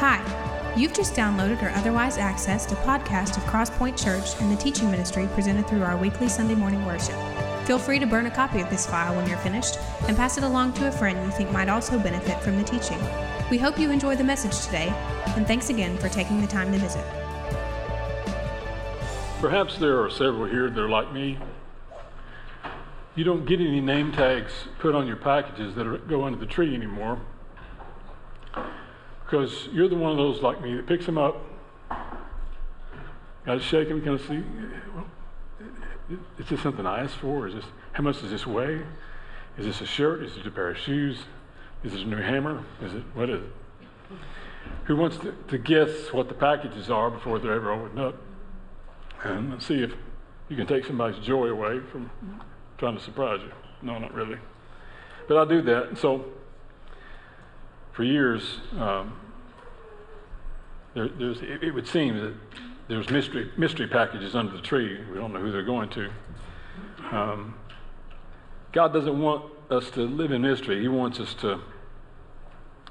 Hi, you've just downloaded or otherwise accessed a podcast of Crosspoint Church and the teaching ministry presented through our weekly Sunday morning worship. Feel free to burn a copy of this file when you're finished and pass it along to a friend you think might also benefit from the teaching. We hope you enjoy the message today, and thanks again for taking the time to visit. Perhaps there are several here that are like me. You don't get any name tags put on your packages that go under the tree anymore because you're the one of those like me that picks them up, got to shake them, kind of see, well, is this something I asked for? Is this, how much does this weigh? Is this a shirt? Is it a pair of shoes? Is it a new hammer? Is it, what is it? Who wants to, to guess what the packages are before they're ever opened up? And let's see if you can take somebody's joy away from trying to surprise you. No, not really. But I do that. So for years, um, there, it, it, would seem that there's mystery, mystery packages under the tree. We don't know who they're going to. Um, God doesn't want us to live in mystery. He wants us to,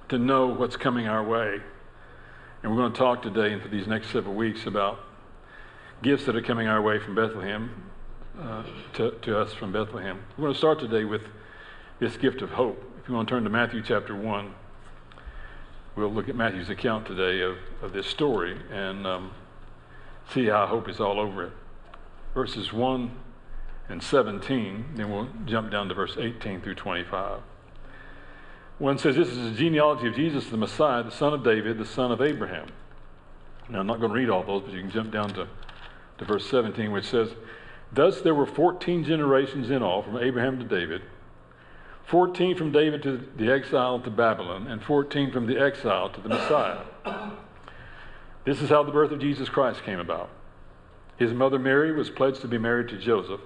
to know what's coming our way. And we're going to talk today and for these next several weeks about gifts that are coming our way from Bethlehem uh, to, to us from Bethlehem. We're going to start today with this gift of hope. If you want to turn to Matthew chapter 1. We'll look at Matthew's account today of, of this story and um, see how I hope is all over it. Verses 1 and 17, then we'll jump down to verse 18 through 25. One says, This is the genealogy of Jesus, the Messiah, the son of David, the son of Abraham. Now, I'm not going to read all those, but you can jump down to, to verse 17, which says, Thus there were 14 generations in all, from Abraham to David 14 from David to the exile to Babylon, and 14 from the exile to the Messiah. This is how the birth of Jesus Christ came about. His mother Mary was pledged to be married to Joseph,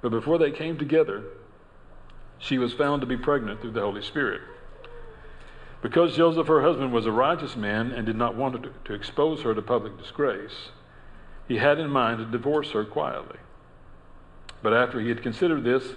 but before they came together, she was found to be pregnant through the Holy Spirit. Because Joseph, her husband, was a righteous man and did not want to, to expose her to public disgrace, he had in mind to divorce her quietly. But after he had considered this,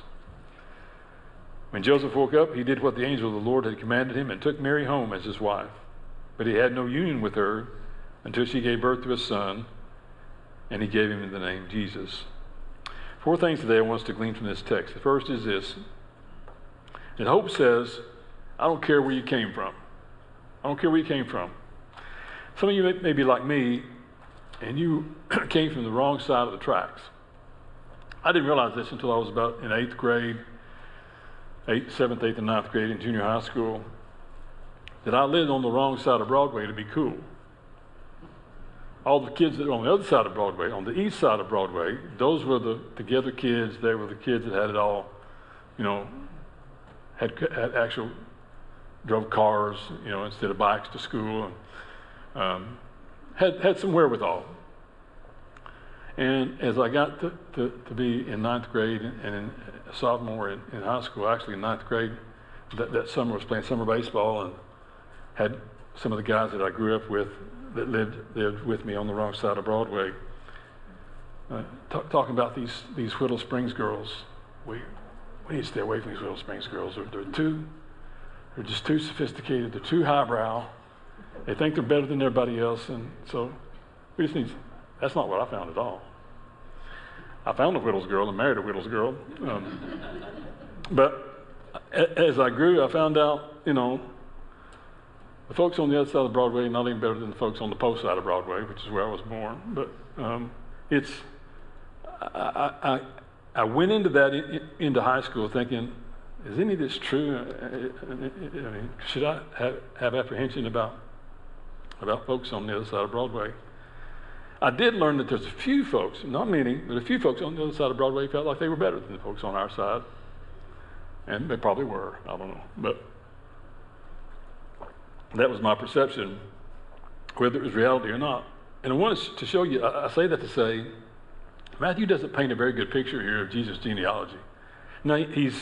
When Joseph woke up, he did what the angel of the Lord had commanded him and took Mary home as his wife. But he had no union with her until she gave birth to a son, and he gave him the name Jesus. Four things today I want us to glean from this text. The first is this. And hope says, I don't care where you came from. I don't care where you came from. Some of you may, may be like me, and you came from the wrong side of the tracks. I didn't realize this until I was about in eighth grade eighth, seventh, eighth, and ninth grade in junior high school that I lived on the wrong side of Broadway to be cool. All the kids that were on the other side of Broadway, on the east side of Broadway, those were the together kids. They were the kids that had it all, you know, had, had actual drove cars, you know, instead of bikes to school, and um, had had some wherewithal. And as I got to, to, to be in ninth grade and in a sophomore in, in, high school, actually in ninth grade, that, that summer I was playing summer baseball and had some of the guys that I grew up with that lived, lived with me on the wrong side of Broadway. Uh, t- talking about these, these Whittle Springs girls. We, we need to stay away from these Whittle Springs girls. They're, they're too, they're just too sophisticated. They're too highbrow. They think they're better than everybody else. And so we just need that's not what I found at all. I found a Whittles girl and married a Whittles girl. Um, but as I grew, I found out, you know, the folks on the other side of Broadway are not even better than the folks on the post side of Broadway, which is where I was born. But um, it's, I, I, I, went into that in, into high school thinking, is any of this true? I mean, should I have, have apprehension about about folks on the other side of Broadway? I did learn that there's a few folks, not many, but a few folks on the other side of Broadway felt like they were better than the folks on our side. And they probably were, I don't know. But that was my perception whether it was reality or not. And I wanted to show you, I say that to say, Matthew doesn't paint a very good picture here of Jesus' genealogy. Now, he's,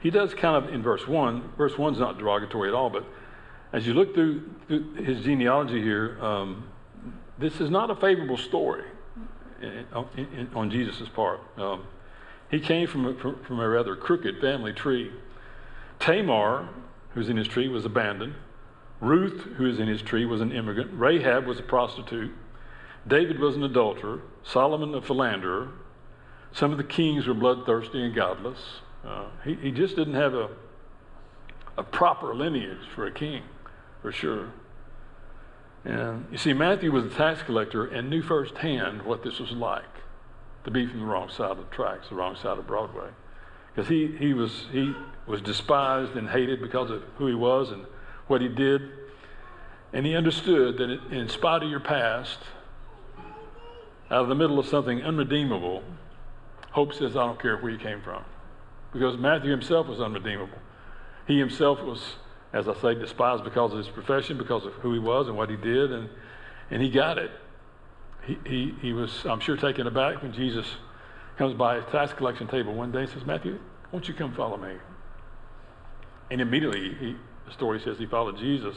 he does kind of in verse 1. Verse 1 is not derogatory at all, but as you look through, through his genealogy here, um, this is not a favorable story in, in, on Jesus' part. Um, he came from a, from a rather crooked family tree. Tamar, who's in his tree, was abandoned. Ruth, who is in his tree, was an immigrant. Rahab was a prostitute. David was an adulterer. Solomon, a philanderer. Some of the kings were bloodthirsty and godless. Uh, he, he just didn't have a, a proper lineage for a king, for sure. And you see, Matthew was a tax collector and knew firsthand what this was like to be from the wrong side of the tracks, the wrong side of Broadway. Because he, he, was, he was despised and hated because of who he was and what he did. And he understood that in spite of your past, out of the middle of something unredeemable, hope says, I don't care where you came from. Because Matthew himself was unredeemable. He himself was, as I say, despised because of his profession, because of who he was and what he did, and, and he got it he, he, he was, I'm sure, taken aback when Jesus comes by his tax collection table one day and says, Matthew, won't you come follow me? And immediately, he, the story says he followed Jesus.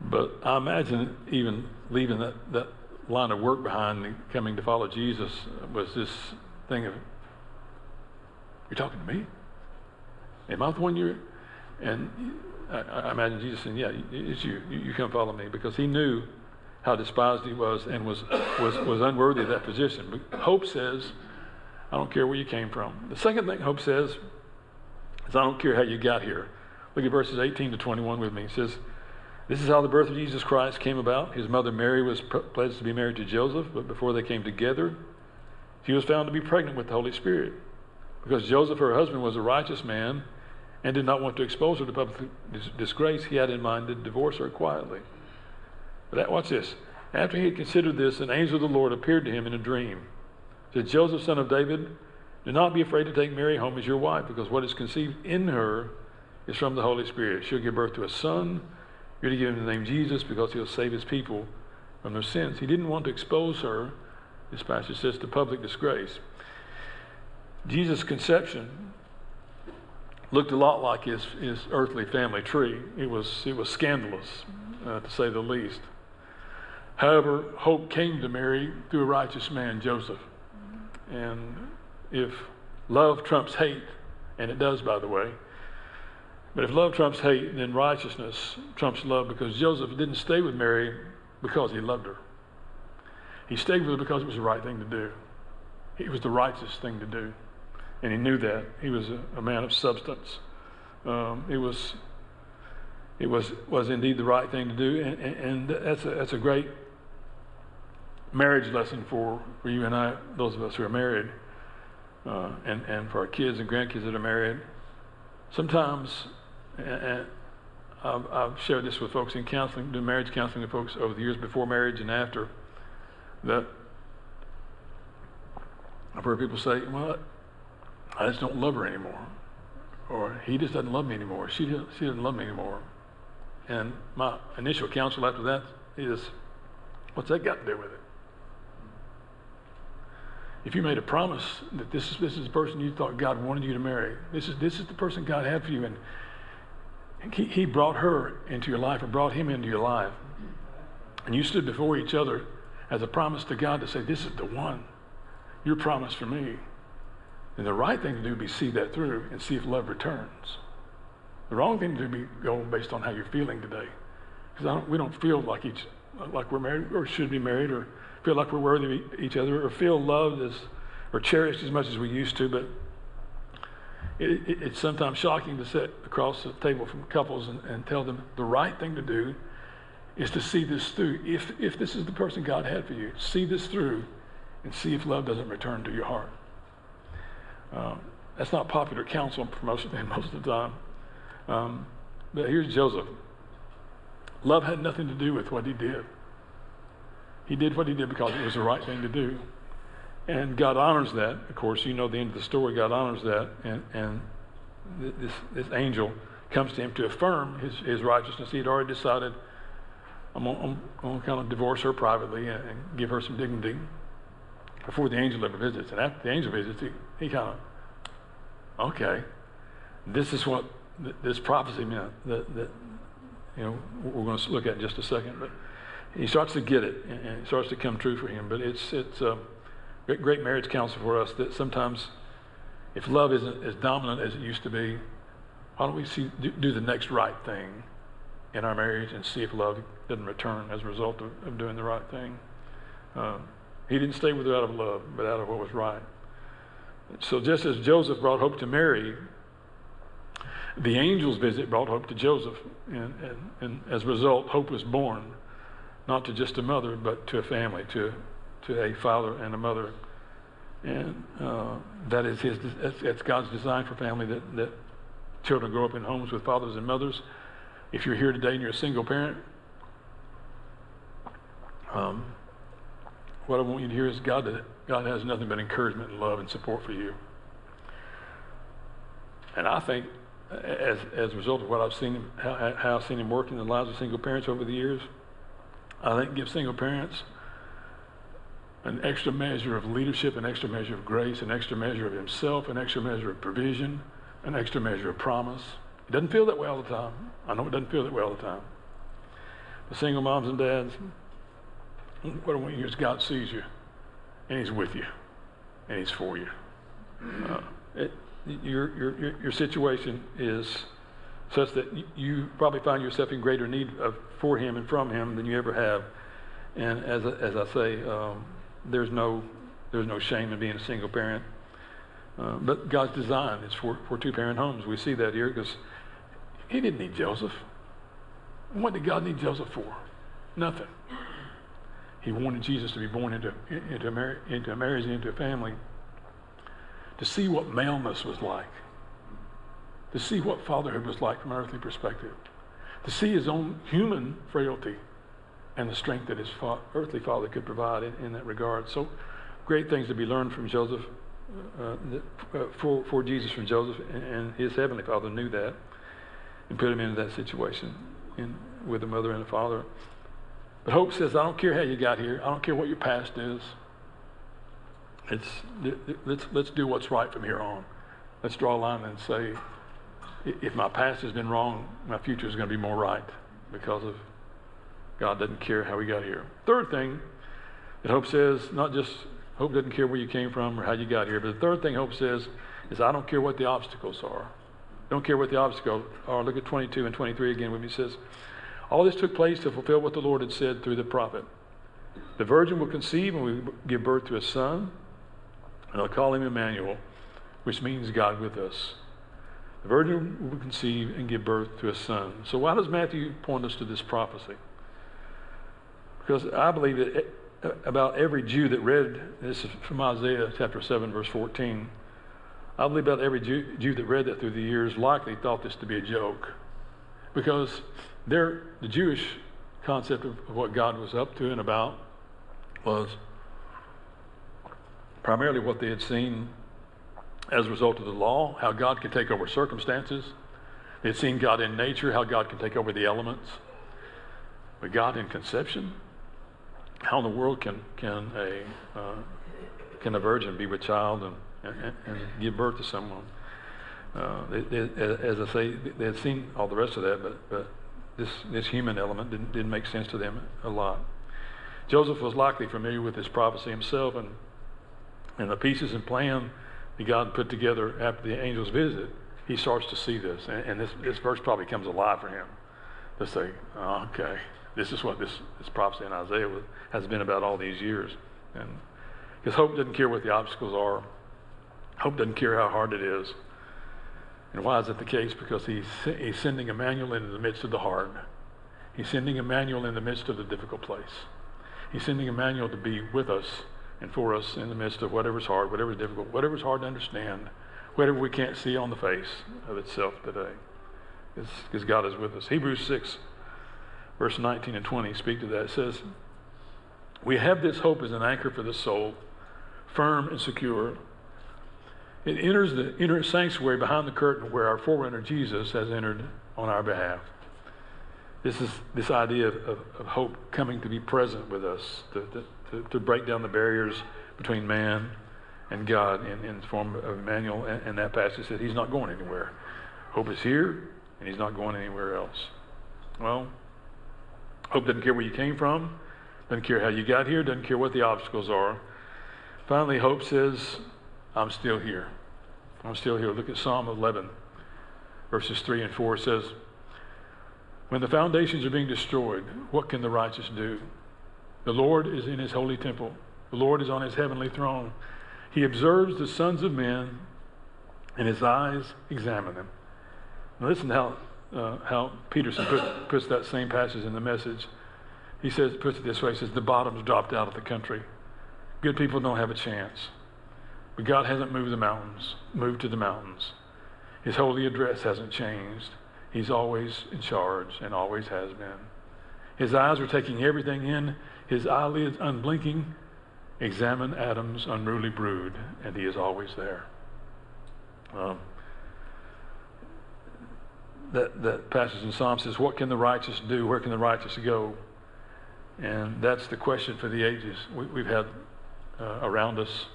But I imagine even leaving that, that line of work behind and coming to follow Jesus was this thing of, You're talking to me? Am I the one you're. And I, I imagine Jesus saying, Yeah, it's you. you. Come follow me. Because he knew how despised he was and was, was, was unworthy of that position. But hope says, I don't care where you came from. The second thing hope says is, I don't care how you got here. Look at verses 18 to 21 with me. It says, This is how the birth of Jesus Christ came about. His mother Mary was pledged to be married to Joseph, but before they came together, she was found to be pregnant with the Holy Spirit. Because Joseph, her husband, was a righteous man and did not want to expose her to public disgrace, he had in mind to divorce her quietly. But watch this. After he had considered this, an angel of the Lord appeared to him in a dream. Said, Joseph, son of David, do not be afraid to take Mary home as your wife, because what is conceived in her is from the Holy Spirit. She'll give birth to a son. You're to give him the name Jesus because he'll save his people from their sins. He didn't want to expose her, this passage says, to public disgrace. Jesus' conception looked a lot like his, his earthly family tree. It was, it was scandalous, uh, to say the least. However, hope came to Mary through a righteous man, Joseph. And if love trumps hate, and it does, by the way, but if love trumps hate, then righteousness trumps love because Joseph didn't stay with Mary because he loved her. He stayed with her because it was the right thing to do. It was the righteous thing to do. And he knew that. He was a, a man of substance. Um, it was it was was indeed the right thing to do, and, and, and that's a, that's a great marriage lesson for, for you and I, those of us who are married, uh, and, and for our kids and grandkids that are married. Sometimes, and, I've, I've, shared this with folks in counseling, doing marriage counseling with folks over the years before marriage and after, that I've heard people say, well, I just don't love her anymore. Or he just doesn't love me anymore. She doesn't, she doesn't love me anymore. And my initial counsel after that is, what's that got to do with it? if you made a promise that this is, this is the person you thought God wanted you to marry, this is, this is the person God had for you, and he, he brought her into your life or brought him into your life, and you stood before each other as a promise to God to say, This is the one, your promise for me. And the right thing to do would be see that through and see if love returns. The wrong thing to do would be go based on how you're feeling today. Because we don't feel like each like we're married or should be married or feel like we're worthy of each other or feel loved as, or cherished as much as we used to, but it, it, it's sometimes shocking to sit across the table from couples and, and tell them the right thing to do is to see this through. If, if this is the person God had for you, see this through and see if love doesn't return to your heart. Um, that's not popular counsel for most of, them most of the time. Um, but here's Joseph. Love had nothing to do with what he did. He did what he did because it was the right thing to do. And God honors that. Of course, you know the end of the story. God honors that. And, and this, this angel comes to him to affirm his, his righteousness. He had already decided I'm going to kind of divorce her privately and, and, give her some dignity before the angel ever visits. And after the angel visits, he, he kind of, okay, this is what th- this prophecy meant that, that, you know, we're going to look at in just a second. But he starts to get it and, it starts to come true for him. But it's, it's a great, great marriage counsel for us that sometimes if love isn't as dominant as it used to be, why don't we see, do, do the next right thing in our marriage and see if love doesn't return as a result of, of doing the right thing? Uh, he didn't stay with her out of love, but out of what was right. So just as Joseph brought hope to Mary, the angel's visit brought hope to Joseph. And, and, and as a result, hope was born, not to just a mother, but to a family, to, to a father and a mother. And uh, that is his, that's, God's design for family, that, that children grow up in homes with fathers and mothers. If you're here today and you're a single parent, um, what I want you to hear is God, God has nothing but encouragement and love and support for you. And I think, as, as a result of what I've seen, how, how I've seen him work in the lives of single parents over the years, I think give single parents an extra measure of leadership, an extra measure of grace, an extra measure of himself, an extra measure of provision, an extra measure of promise. It doesn't feel that way all the time. I know it doesn't feel that way all the time. The single moms and dads, what I want you is God sees you, and He's with you, and He's for you. Uh, it, your, your, your situation is such that you probably find yourself in greater need of, for Him and from Him than you ever have. And as, as I say, um, there's no there's no shame in being a single parent. Uh, but God's design is for, for two parent homes. We see that here because He didn't need Joseph. What did God need Joseph for? Nothing. He wanted Jesus to be born into, into, a, mar- into marriage and into a family to see what maleness was like, to see what fatherhood was like from an earthly perspective, to see his own human frailty and the strength that his fa- earthly father could provide in, in, that regard. So, great things to be learned from Joseph, uh, uh, for, for Jesus from Joseph, and, and, his heavenly father knew that and put him into that situation in, with a mother and a father. But hope says, I don't care how you got here, I don't care what your past is. It's, let's, let's do what's right from here on. Let's draw a line and say, if my past has been wrong, my future is going to be more right because of God doesn't care how we got here. Third thing that hope says, not just hope doesn't care where you came from or how you got here, but the third thing hope says is, I don't care what the obstacles are. Don't care what the obstacles are. Oh, look at 22 and 23 again me. It says, All this took place to fulfill what the Lord had said through the prophet. The virgin will conceive and will give birth to a son, and I'll call him Emmanuel, which means God with us. The virgin will conceive and give birth to a son. So, why does Matthew point us to this prophecy? Because I believe that eh, about every Jew that read this is from Isaiah chapter 7, verse 14. I believe about every Jew that read that through the years likely thought this to be a joke. Because their, the Jewish concept of, of what God was up to and about was primarily what they had seen as a result of the law, how God could take over circumstances. They had seen God in nature, how God can take over the elements. But God in conception, how in the world can can a uh, can a virgin be with child and, and, and give birth to someone? Uh, they, as I say, they had seen all the rest of that, but, but this, this human element didn't, didn't make sense to them a lot. Joseph was likely familiar with this prophecy himself, and, and the pieces and plan that God put together after the angel's visit, he starts to see this. And, and this, this verse probably comes alive for him to say, oh, okay, this is what this, this prophecy in Isaiah was, has been about all these years. And because hope doesn't care what the obstacles are, hope doesn't care how hard it is. And why is that the case? Because he's, he's sending Emmanuel into the midst of the hard. He's sending Emmanuel in the midst of the difficult place. He's sending Emmanuel to be with us and for us in the midst of whatever's hard, whatever's difficult, whatever's hard to understand, whatever we can't see on the face of itself today. Because God is with us. Hebrews 6 verse 19 and 20 speak to that. It says, We have this hope as an anchor for the soul, firm and secure. It enters the inner sanctuary behind the curtain where our forerunner Jesus has entered on our behalf. this is this idea of, of, of, hope coming to be present with us, to, to, to, break down the barriers between man and God in, in the form of Emmanuel. And, and that passage said he's not going anywhere. Hope is here, and he's not going anywhere else. Well, hope doesn't care where you came from, doesn't care how you got here, doesn't care what the obstacles are. Finally, hope says, I'm still here. I'm still here. Look at Psalm 11, verses 3 and 4. It says, When the foundations are being destroyed, what can the righteous do? The Lord is in his holy temple, the Lord is on his heavenly throne. He observes the sons of men, and his eyes examine them. Now listen to how, uh, how Peterson put, puts that same passage in the message. He says, puts it this way, he says, the bottom's dropped out of the country. Good people don't have a chance. But God hasn't moved the mountains, moved to the mountains. His holy address hasn't changed. He's always in charge and always has been. His eyes are taking everything in, his eyelids unblinking, examine Adam's unruly brood, and he is always there. Um, that, that passage in Psalm says, What can the righteous do? Where can the righteous go? And that's the question for the ages. We, have had uh, around us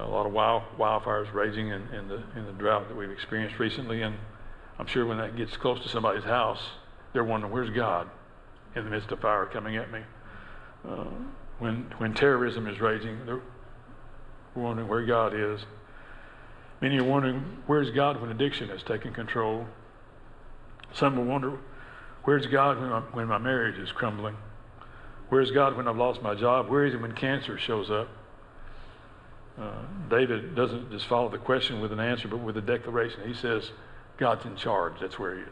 a lot of wild, wildfires raging in, in, the, in the drought that we've experienced recently. And I'm sure when that gets close to somebody's house, they're wondering, where's God in the midst of fire coming at me? Uh, when, when terrorism is raging, they're wondering where God is. Many are wondering, where's God when addiction has taken control? Some will wonder, where's God when my, when my marriage is crumbling? Where's God when I've lost my job? Where is He when cancer shows up? Uh, David doesn't just follow the question with an answer, but with a declaration. He says, God's in charge. That's where He is.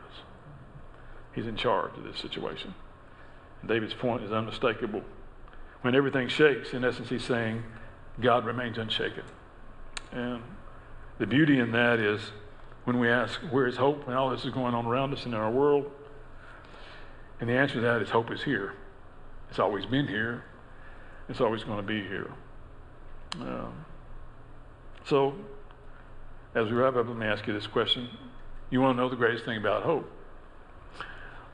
He's in charge of this situation. David's point is unmistakable. When everything shakes, in essence, he's saying, God remains unshaken. And the beauty in that is when we ask, where is hope when all this is going on around us in our world? And the answer to that is hope is here. It's always been here. It's always going to be here. Um, so, as we wrap up, let me ask you this question. You want to know the greatest thing about hope?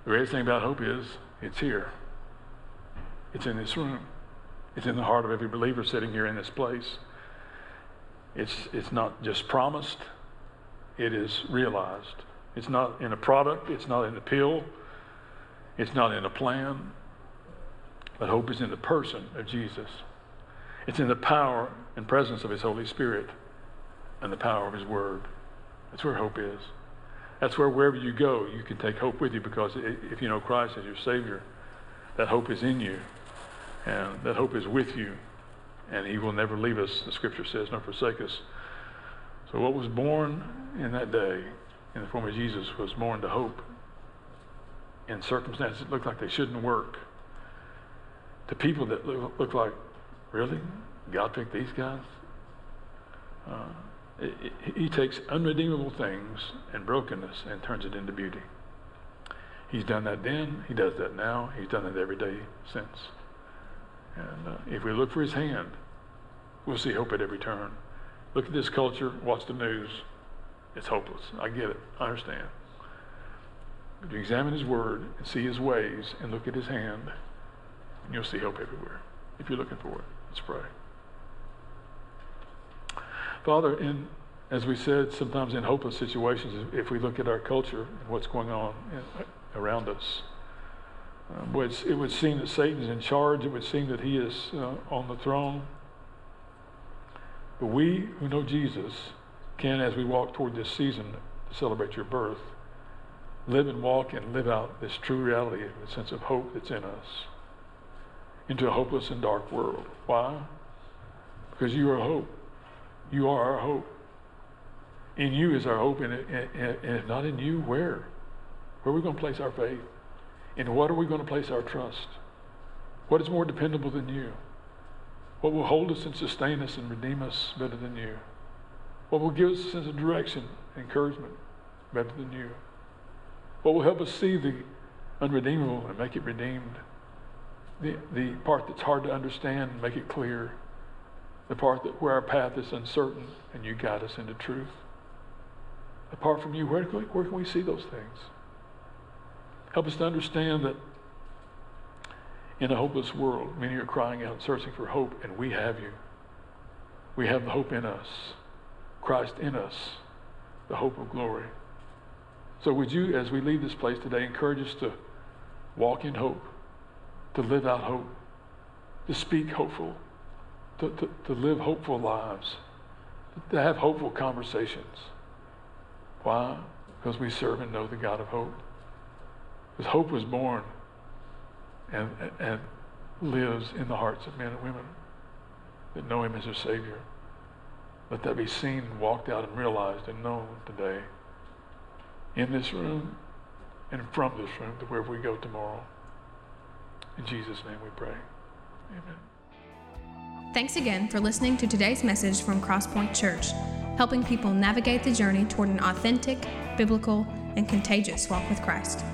The greatest thing about hope is it's here. It's in this room. It's in the heart of every believer sitting here in this place. It's, it's not just promised, it is realized. It's not in a product, it's not in a pill, it's not in a plan, but hope is in the person of Jesus. It's in the power and presence of His Holy Spirit and the power of His Word. That's where hope is. That's where wherever you go, you can take hope with you because if you know Christ as your Savior, that hope is in you and that hope is with you and He will never leave us, the Scripture says, nor forsake us. So, what was born in that day in the form of Jesus was born to hope in circumstances that looked like they shouldn't work, to people that look, like Really? God picked these guys? Uh, he takes unredeemable things and brokenness and turns it into beauty. He's done that then. He does that now. He's done it every day since. And uh, if we look for his hand, we'll see hope at every turn. Look at this culture. Watch the news. It's hopeless. I get it. I understand. But you examine his word and see his ways and look at his hand, and you'll see hope everywhere if you're looking for it. Let's pray. Father, in, as we said, sometimes in hopeless situations, if we look at our culture and what's going on in, around us, um, it would seem that Satan is in charge. It would seem that he is uh, on the throne. But we who know Jesus can, as we walk toward this season to celebrate your birth, live and walk and live out this true reality, a sense of hope that's in us into a hopeless and dark world. Why? Because you are hope. You are our hope. In you is our hope, and, if not in you, where? Where are we going to place our faith? In what are we going to place our trust? What is more dependable than you? What will hold us and sustain us and redeem us better than you? What will give us a sense of direction, and encouragement better than you? What will help us see the unredeemable and make it redeemed? the, the part that's hard to understand and make it clear. The part that where our path is uncertain and you guide us into truth. Apart from you, where can we, where can we see those things? Help us to understand that in a hopeless world, many are crying out, searching for hope, and we have you. We have the hope in us, Christ in us, the hope of glory. So, would you, as we leave this place today, encourage us to walk in hope, to live out hope, to speak hopeful, to, to, to live hopeful lives, to have hopeful conversations. Why? Because we serve and know the God of hope. Because hope was born and, and lives in the hearts of men and women that know Him as their Savior. Let that be seen, walked out, and realized and known today in this room and from this room to wherever we go tomorrow. In Jesus' name we pray. Amen. Thanks again for listening to today's message from Crosspoint Church, helping people navigate the journey toward an authentic, biblical, and contagious walk with Christ.